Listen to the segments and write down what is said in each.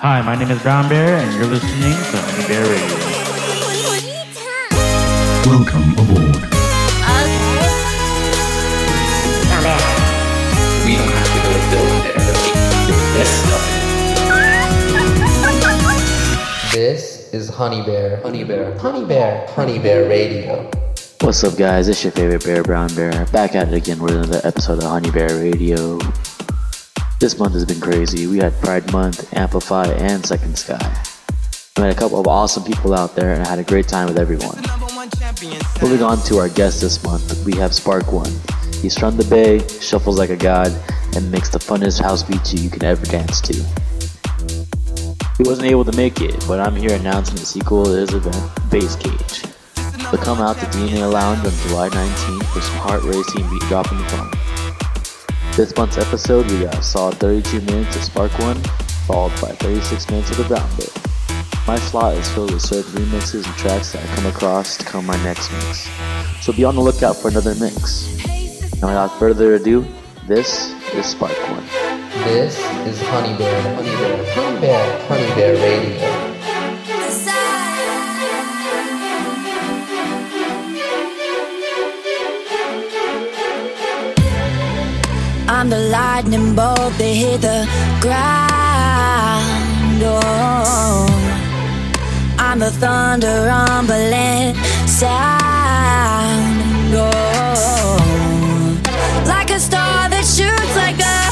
Hi, my name is Brown Bear, and you're listening to Honey Bear Radio. Welcome aboard. We don't have to go to build there this stuff. This is Honey Bear, Honey Bear, Honey Bear, Honey Bear Radio. What's up, guys? It's your favorite bear, Brown Bear, back at it again with another episode of Honey Bear Radio. This month has been crazy. We had Pride Month, Amplify, and Second Sky. I met a couple of awesome people out there, and I had a great time with everyone. Moving on to our guest this month, we have Spark One. He's from the Bay, shuffles like a god, and makes the funnest house beats you can ever dance to. He wasn't able to make it, but I'm here announcing the sequel to his event, Bass Cage. So come out to DNA Lounge on July 19th for some heart racing beat dropping fun. This month's episode, we got a solid 32 minutes of Spark One, followed by 36 minutes of the Brown Bear. My slot is filled with certain remixes and tracks that I come across to come my next mix. So be on the lookout for another mix. Now without further ado, this is Spark One. This is Honey Bear, Honey Bear, Honey Bear, Honey Bear Radio. I'm the lightning bolt that hit the ground. Oh, I'm the thunder rumbling sound. Oh, like a star that shoots like a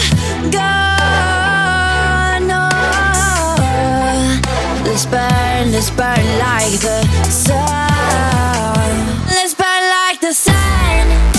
gun. Oh, let's burn, let's burn like the sun. Let's burn like the sun.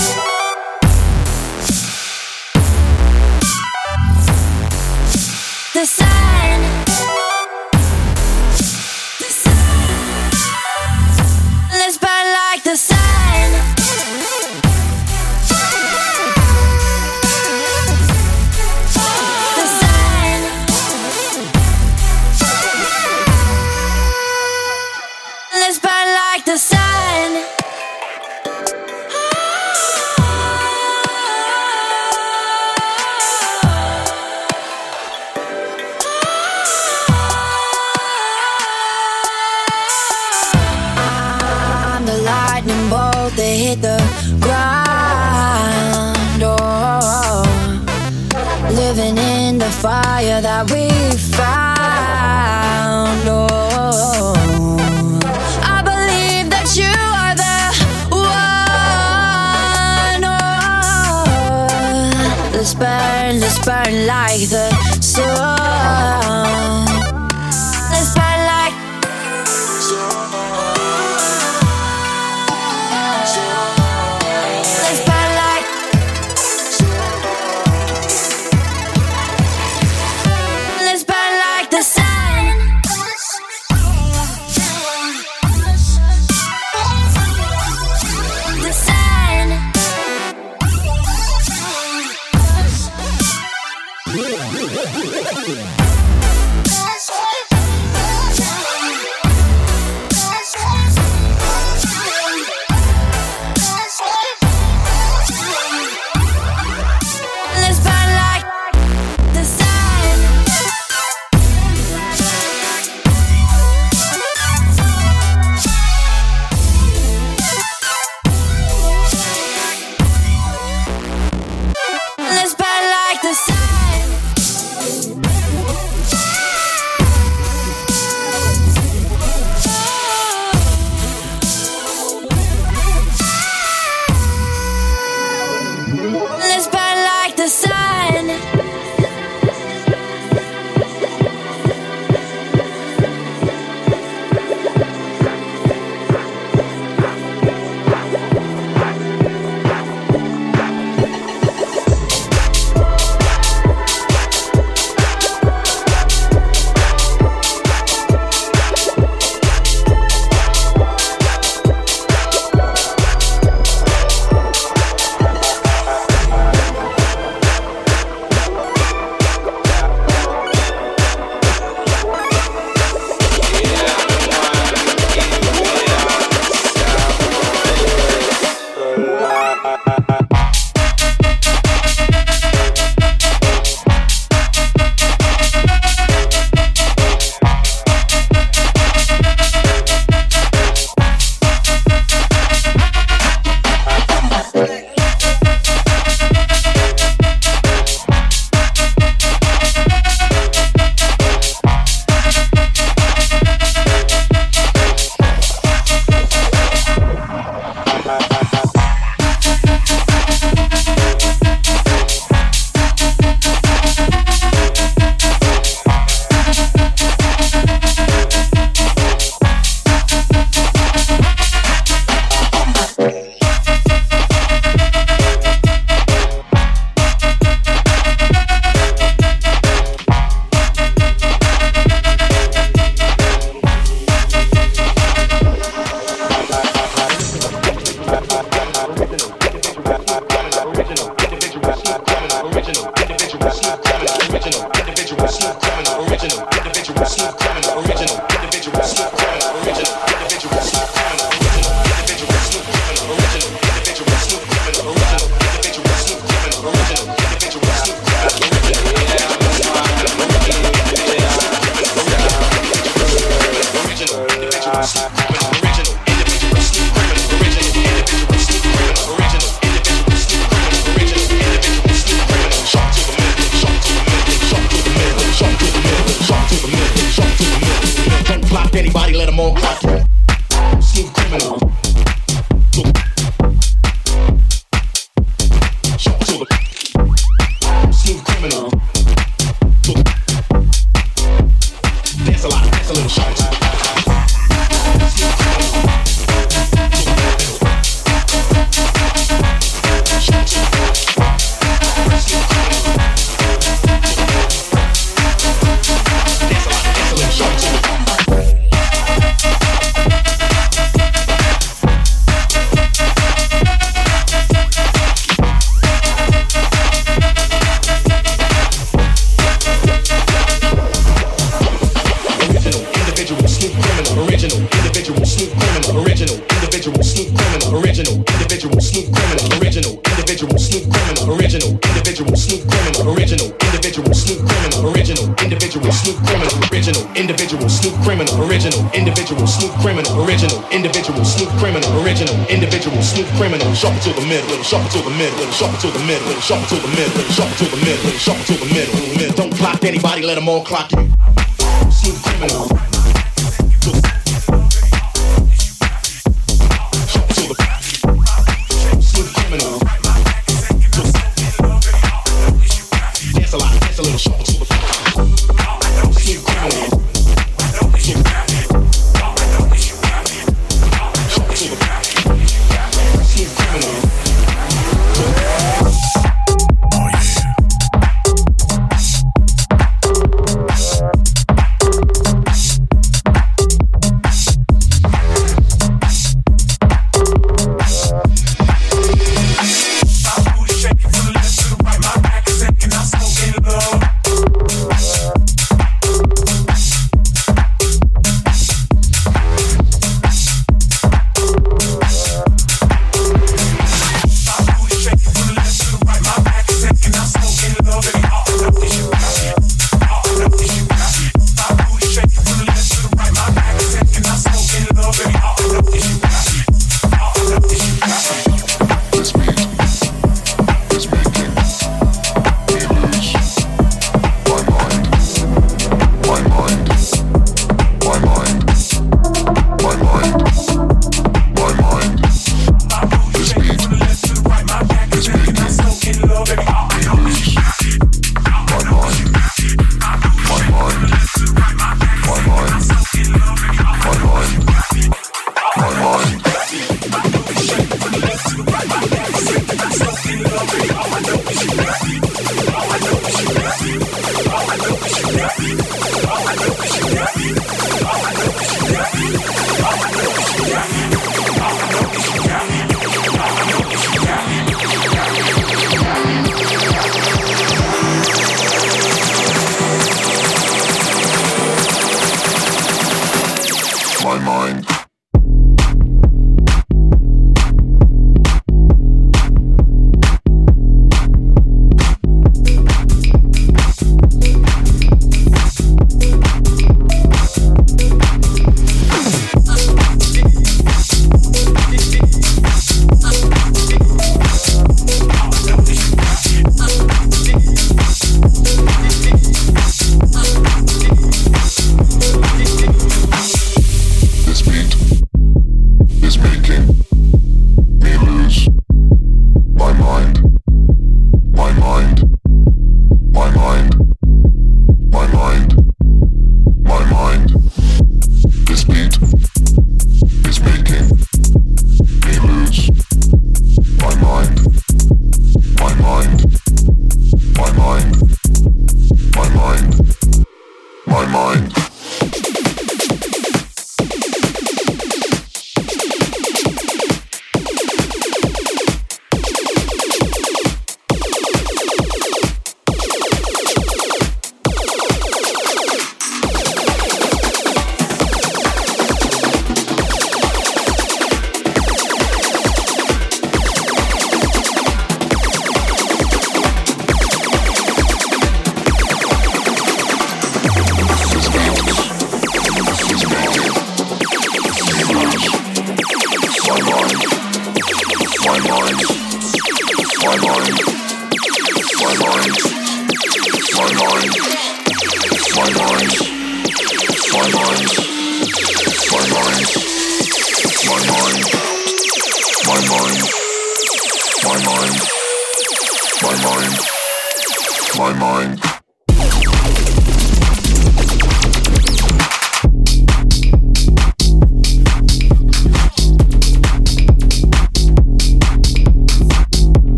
Shuffle to the middle, shuffle to the middle, shuffle to the middle, shuffle to the middle, shuffle to the middle. Shuffle to the middle, middle. Don't clock anybody, let them all clock you. Smooth criminal.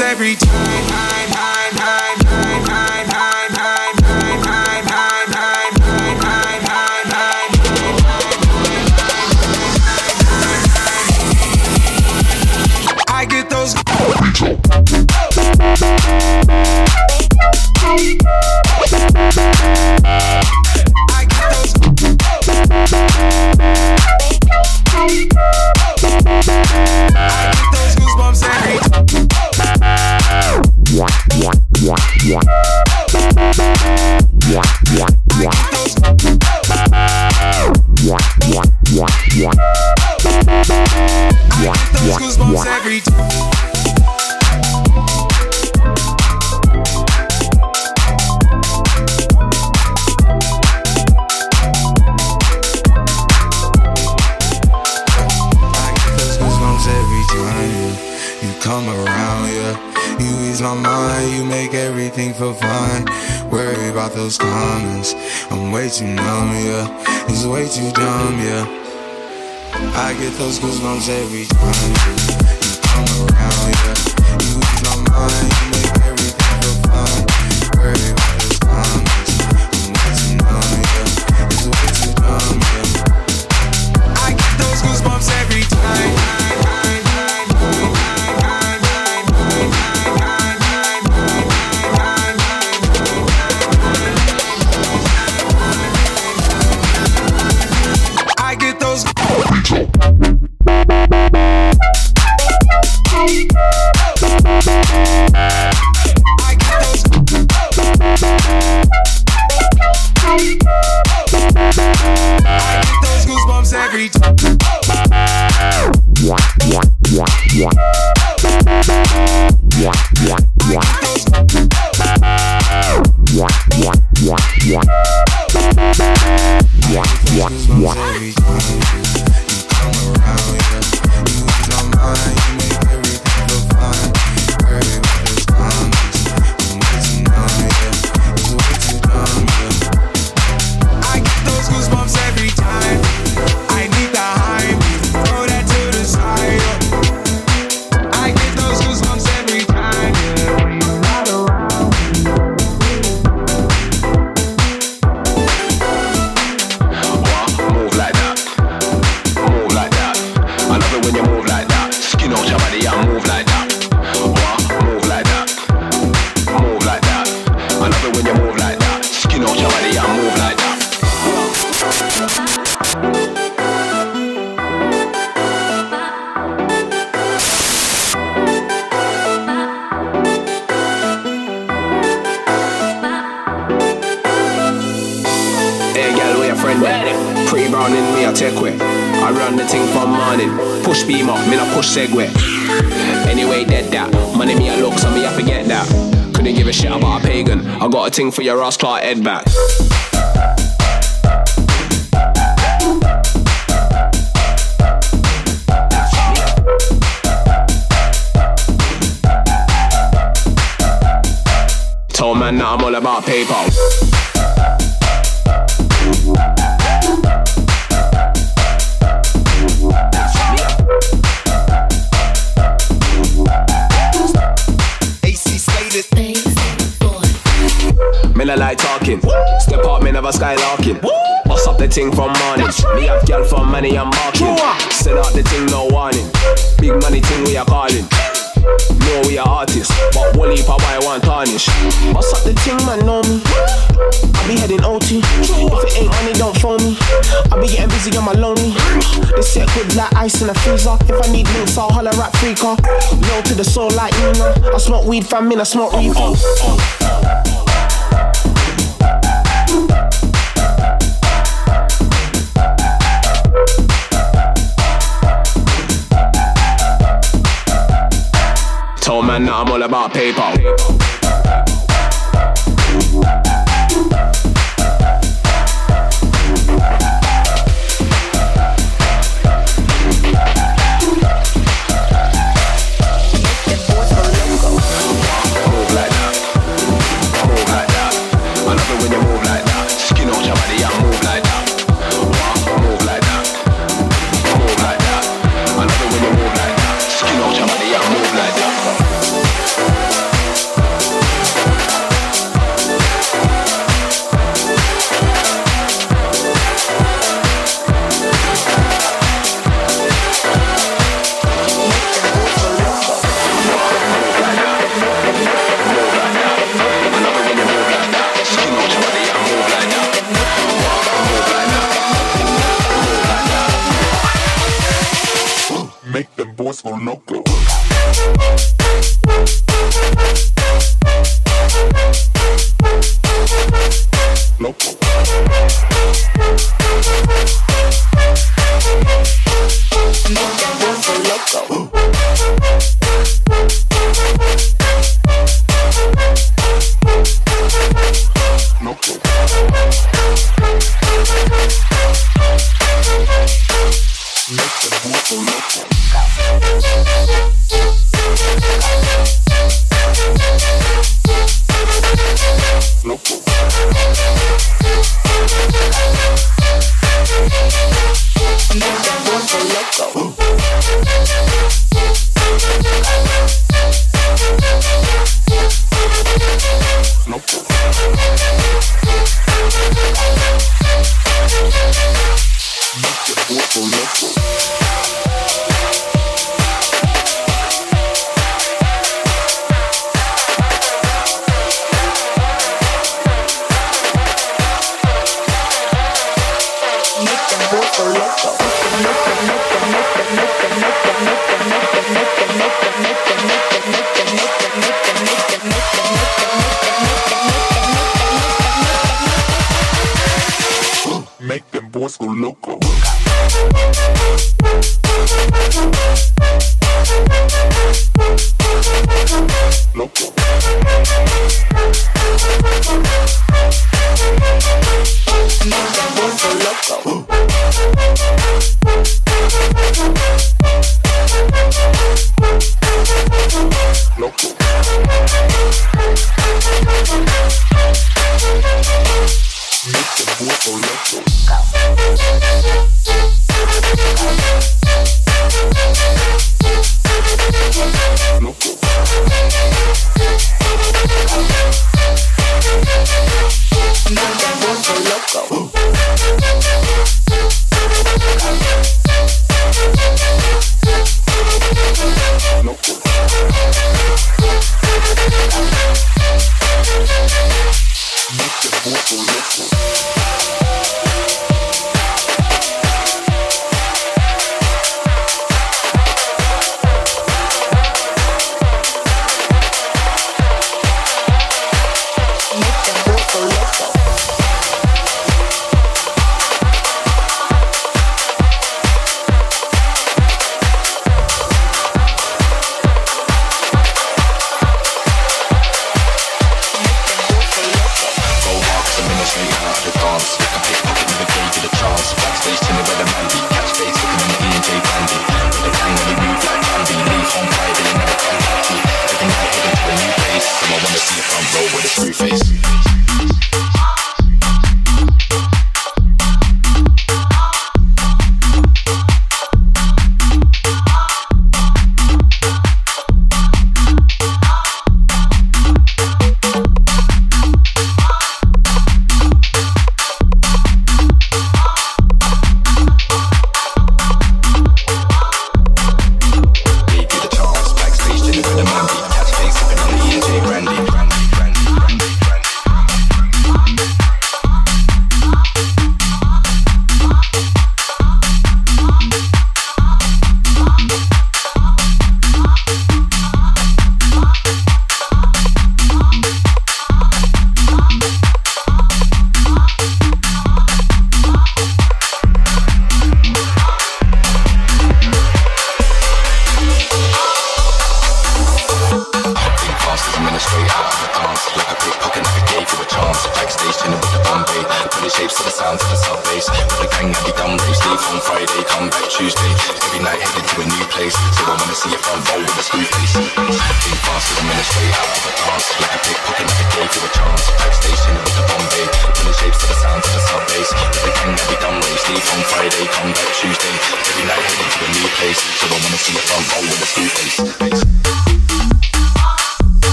Every time. I too numb, yeah. It's way too dumb, yeah. I get those goosebumps every time you come around, yeah. You ease my mind, your ass clock. I be getting busy on my lonely. This shit good like ice in a freezer. If I need links, I'll holler at Freaker. Low to the soul like Nina. I smoke weed, fam, in I smoke reefer. Told man that I'm all about paper. loco.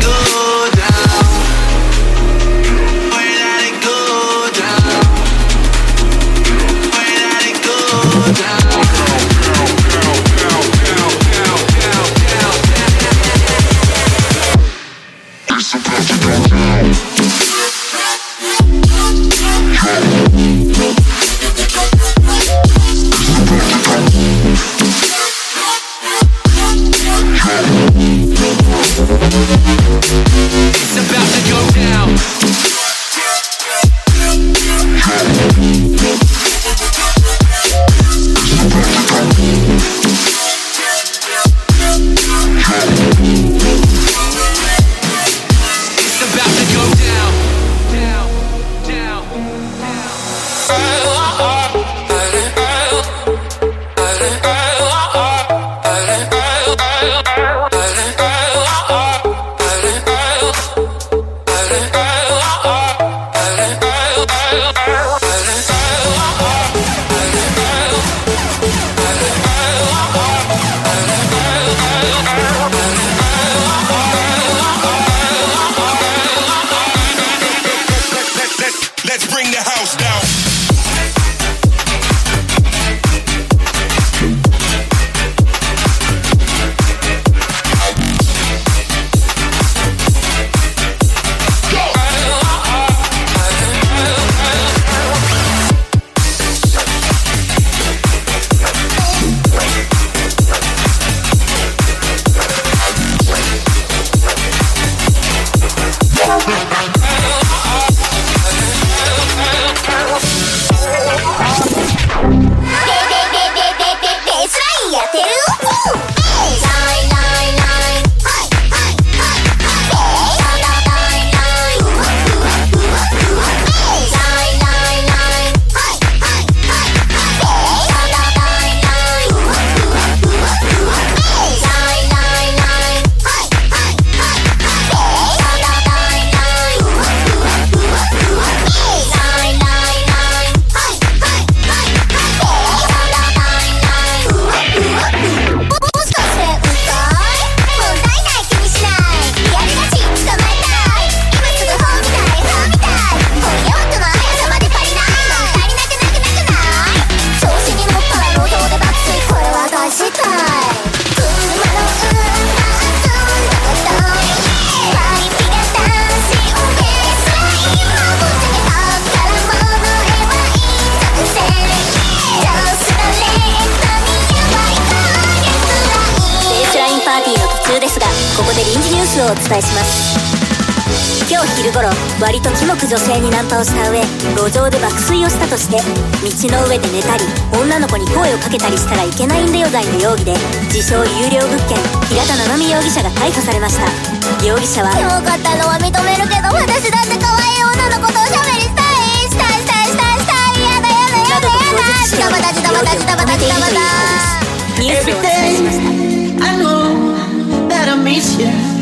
Go 伝えします。今日昼頃割とキモく女性にナンパをした上路上で爆睡をしたとして道の上で寝たり女の子に声をかけたりしたらいけないんだよ罪の容疑で自称有料物件平田七海容疑者が逮捕されました。容疑者はキモかったのは認めるけど私だって可愛い女の子とおしゃべりしたい。したいしたいしたいしたい。やだやだやだやだジタバタジタバタジタバタジタバタニュースをお伝えしました I know that I miss you.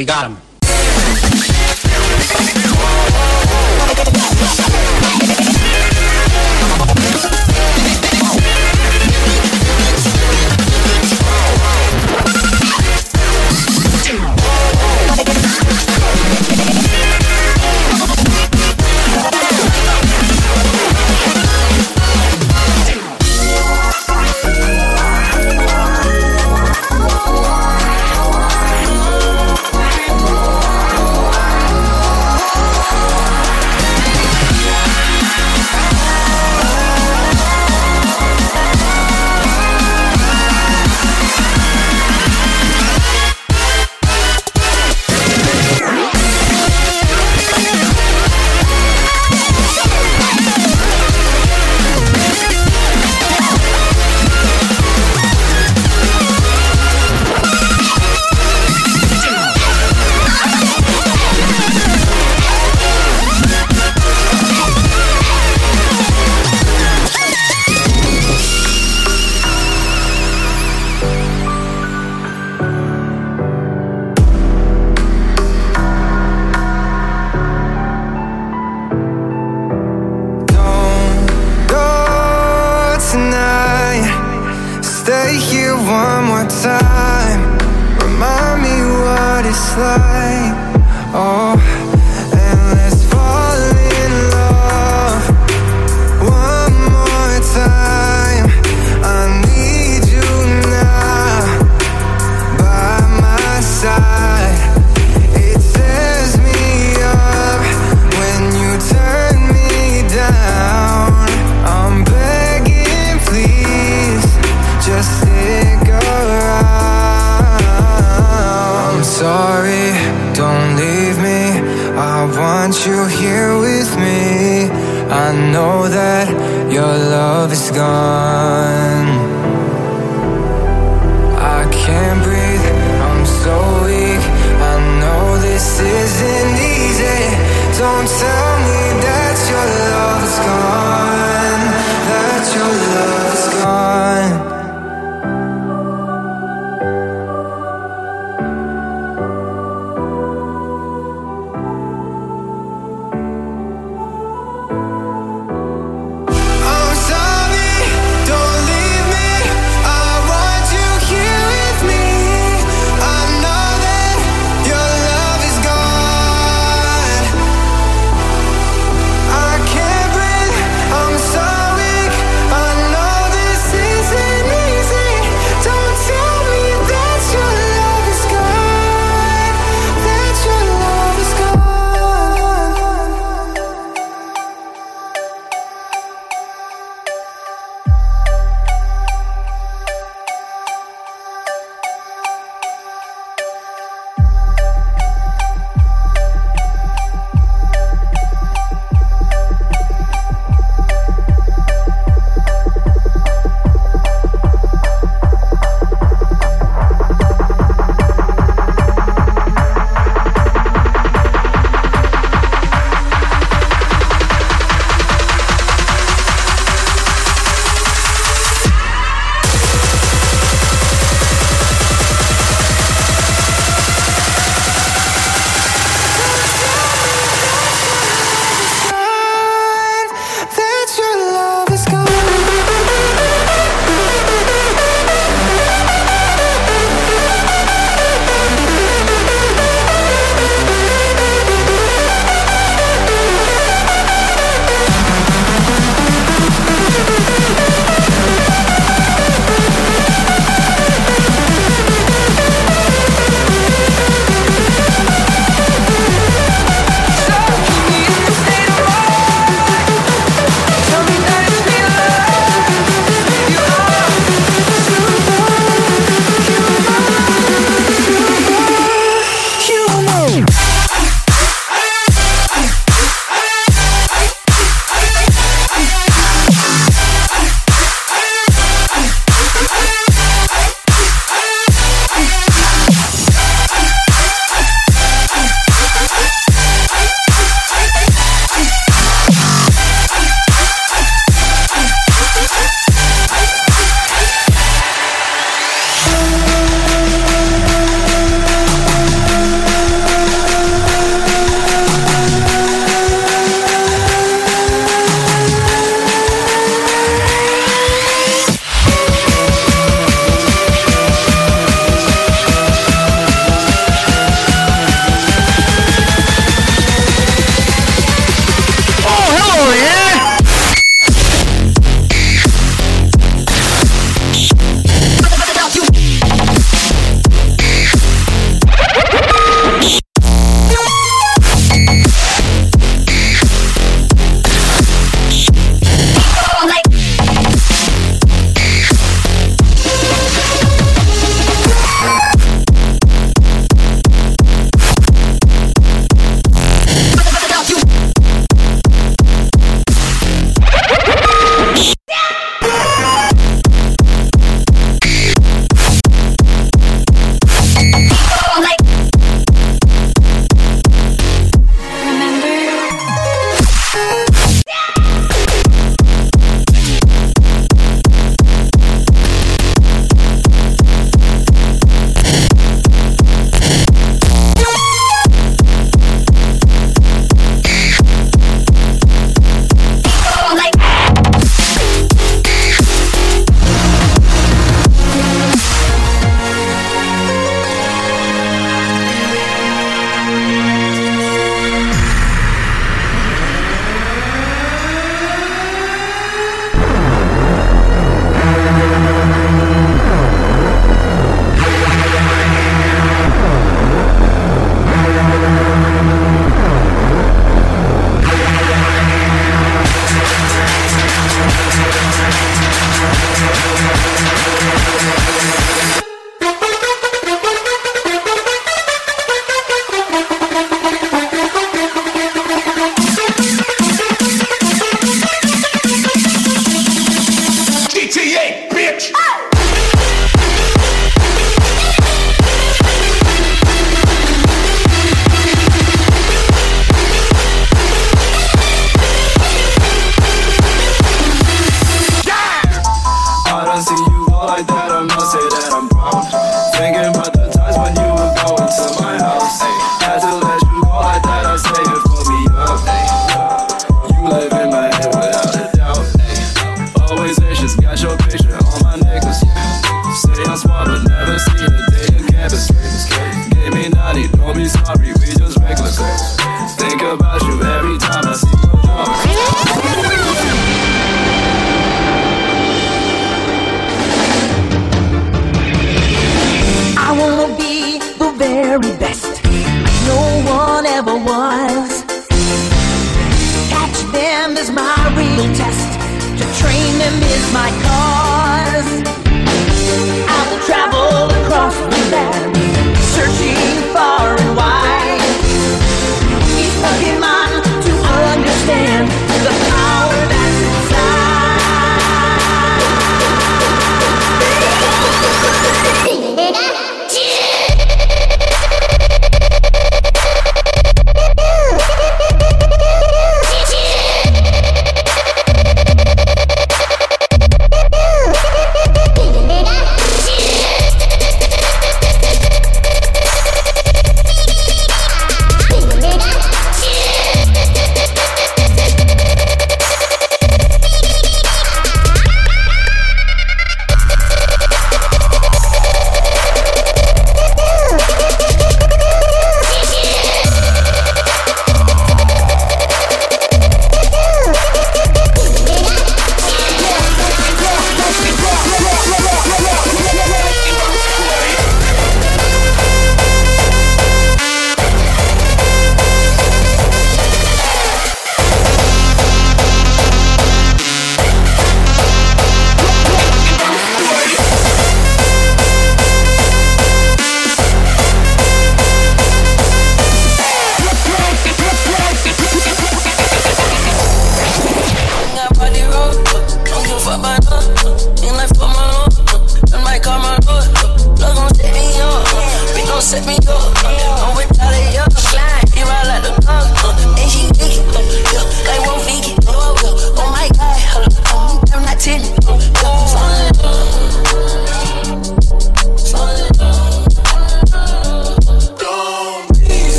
we got him.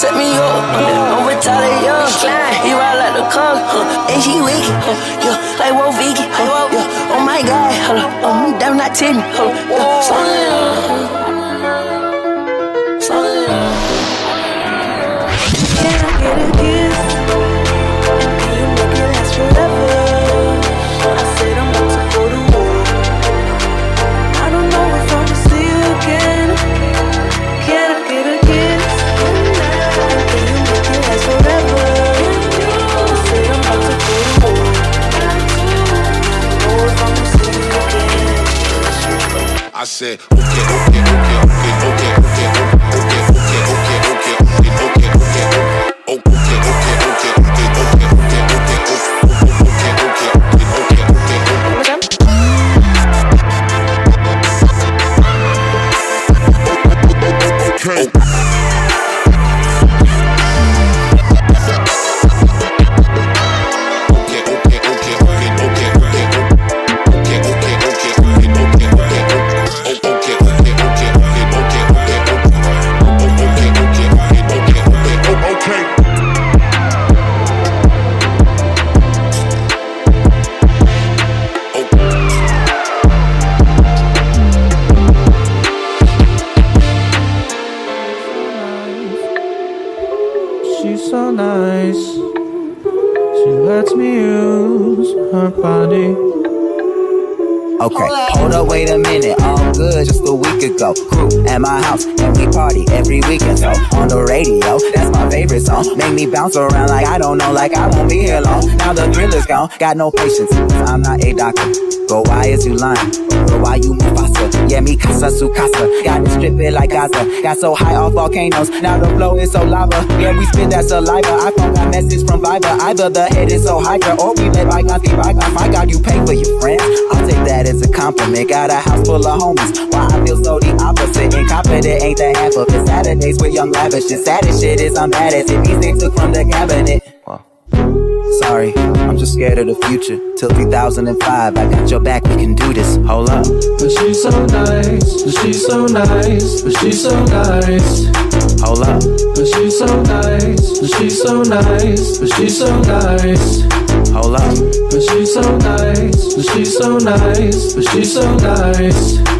set me up. I'm retarded, young. He ride like the car, huh? and he weak, huh? yeah, like Wo Vicky. Huh? Yeah. Oh my god, hold on, I'm down not ten. Huh? said, me bounce around like I don't know, like I won't be here long. Now the thrill is gone, got no patience. I'm not a doctor. But why is you lying? But why you Mufasa? Yeah, me casa su casa. Got it like Gaza. Got so high off volcanoes, now the flow is so lava. Yeah, we spit that saliva. iPhone got message from Viber. Either the head is so hydra, or we let bygones be bygones. My God, you pay for your friends. I'll take that as a compliment. Got a house full of homies. Why I feel so the opposite. Incompetent ain't the half of it. Saturdays with young lavish. And saddest shit is I'm at it. These things took from the cabinet. Sorry, I'm just scared of the future. Till 2005, I got your back, we can do this. Hold up. But she's so nice, but she's so nice, but she's so nice. Hold up. But she's so nice, but she's so nice, but she's so nice. Hold up. But she's so nice, but she's so nice, but she's so nice.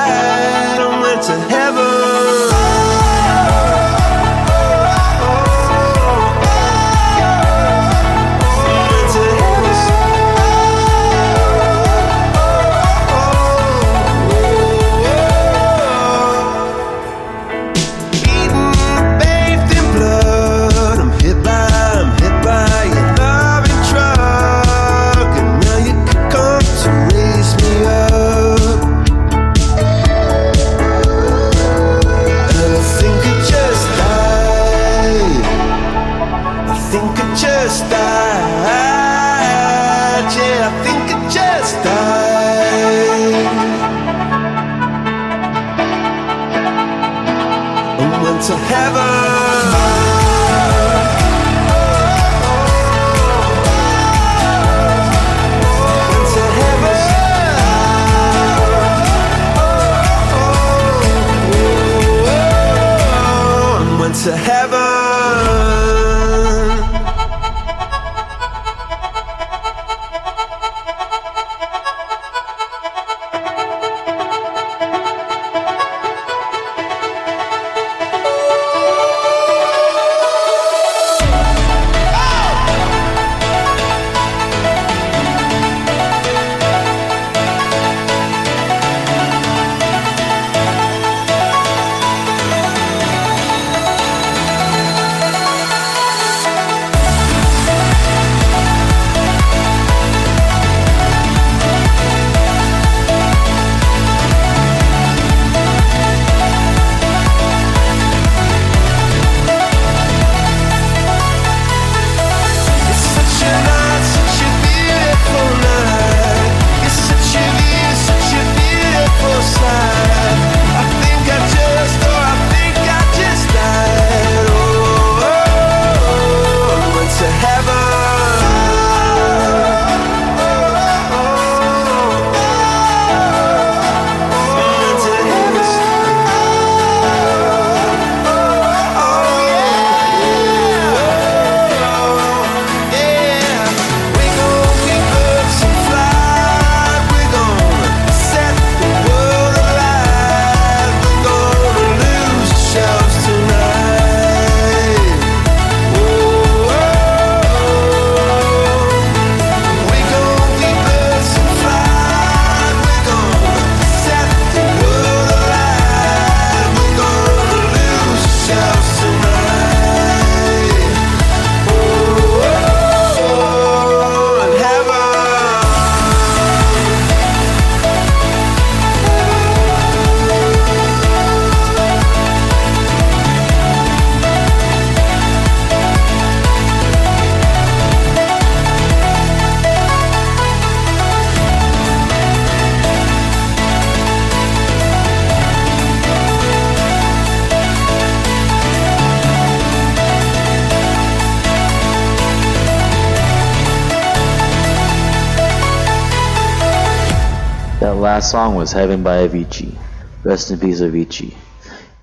was Heaven by Avicii. Rest in peace, Avicii.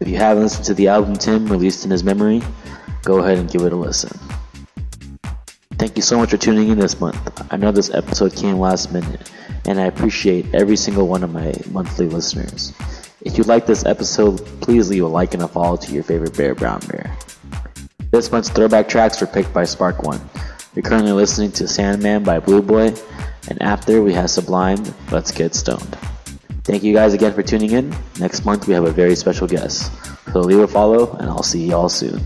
If you haven't listened to the album Tim released in his memory, go ahead and give it a listen. Thank you so much for tuning in this month. I know this episode came last minute, and I appreciate every single one of my monthly listeners. If you like this episode, please leave a like and a follow to your favorite Bear Brown Bear. This month's throwback tracks were picked by Spark One. You're currently listening to Sandman by Blue Boy, and after we have Sublime, Let's Get Stoned. Thank you guys again for tuning in. Next month we have a very special guest. So leave a follow, and I'll see y'all soon.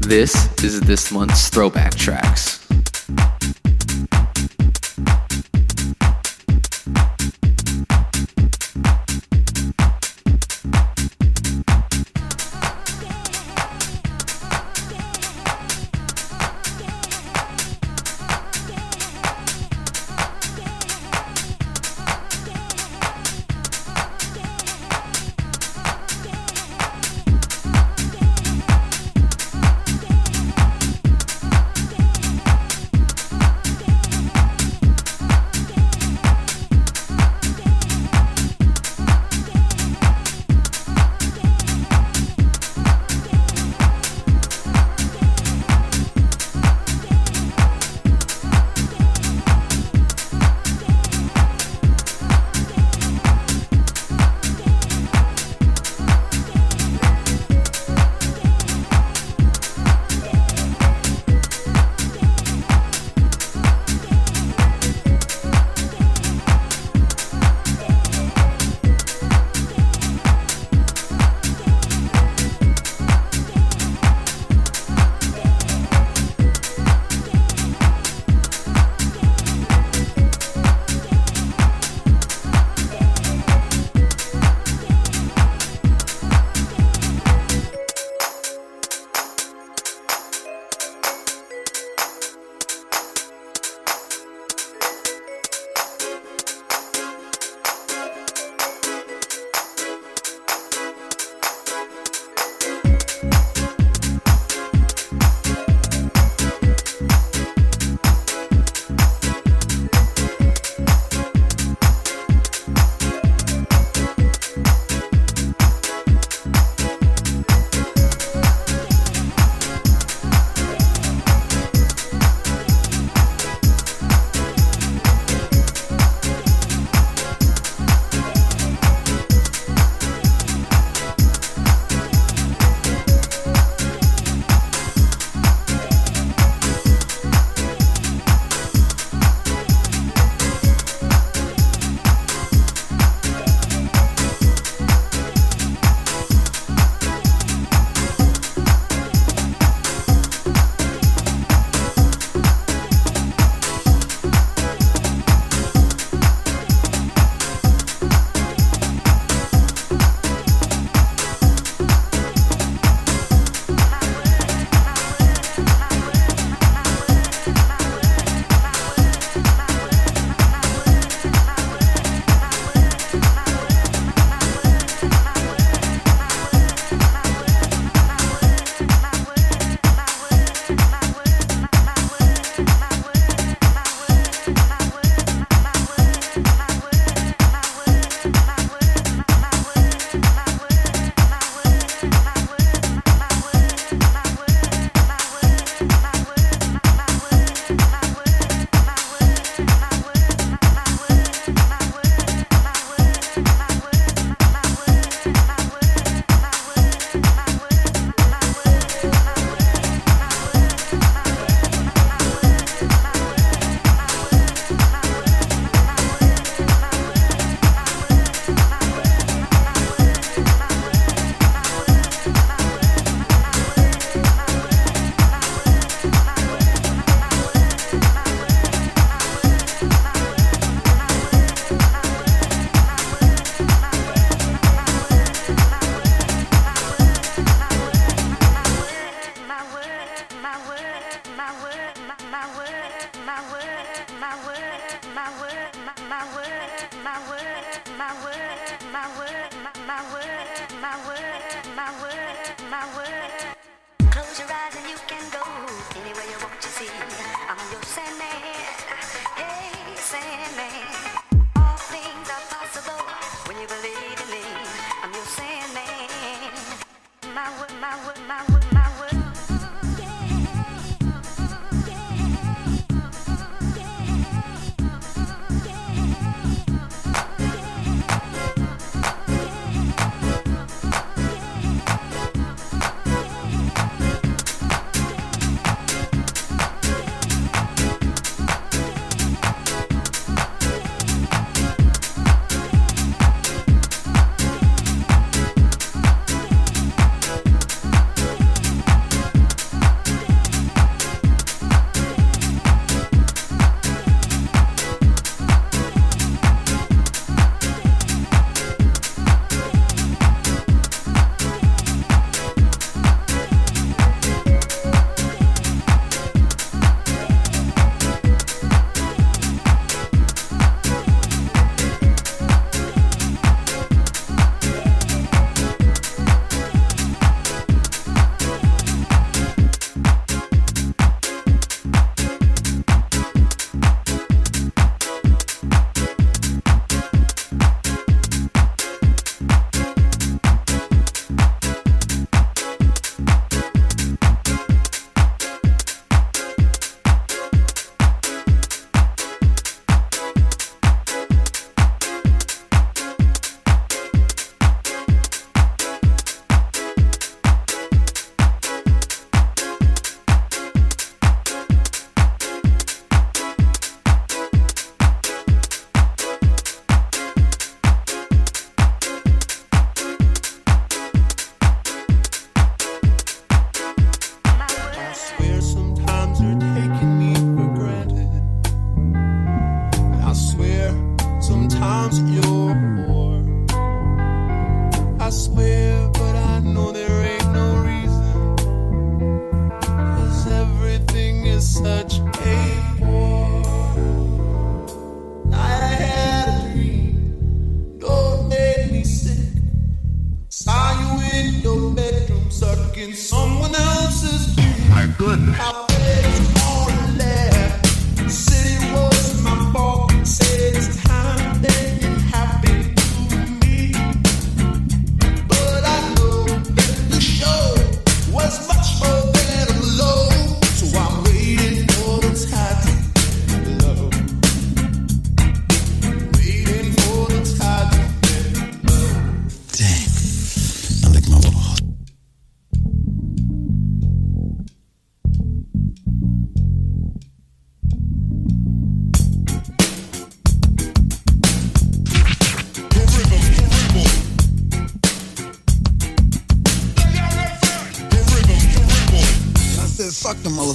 This is this month's throwback tracks.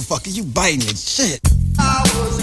Motherfucker, you biting it. Shit.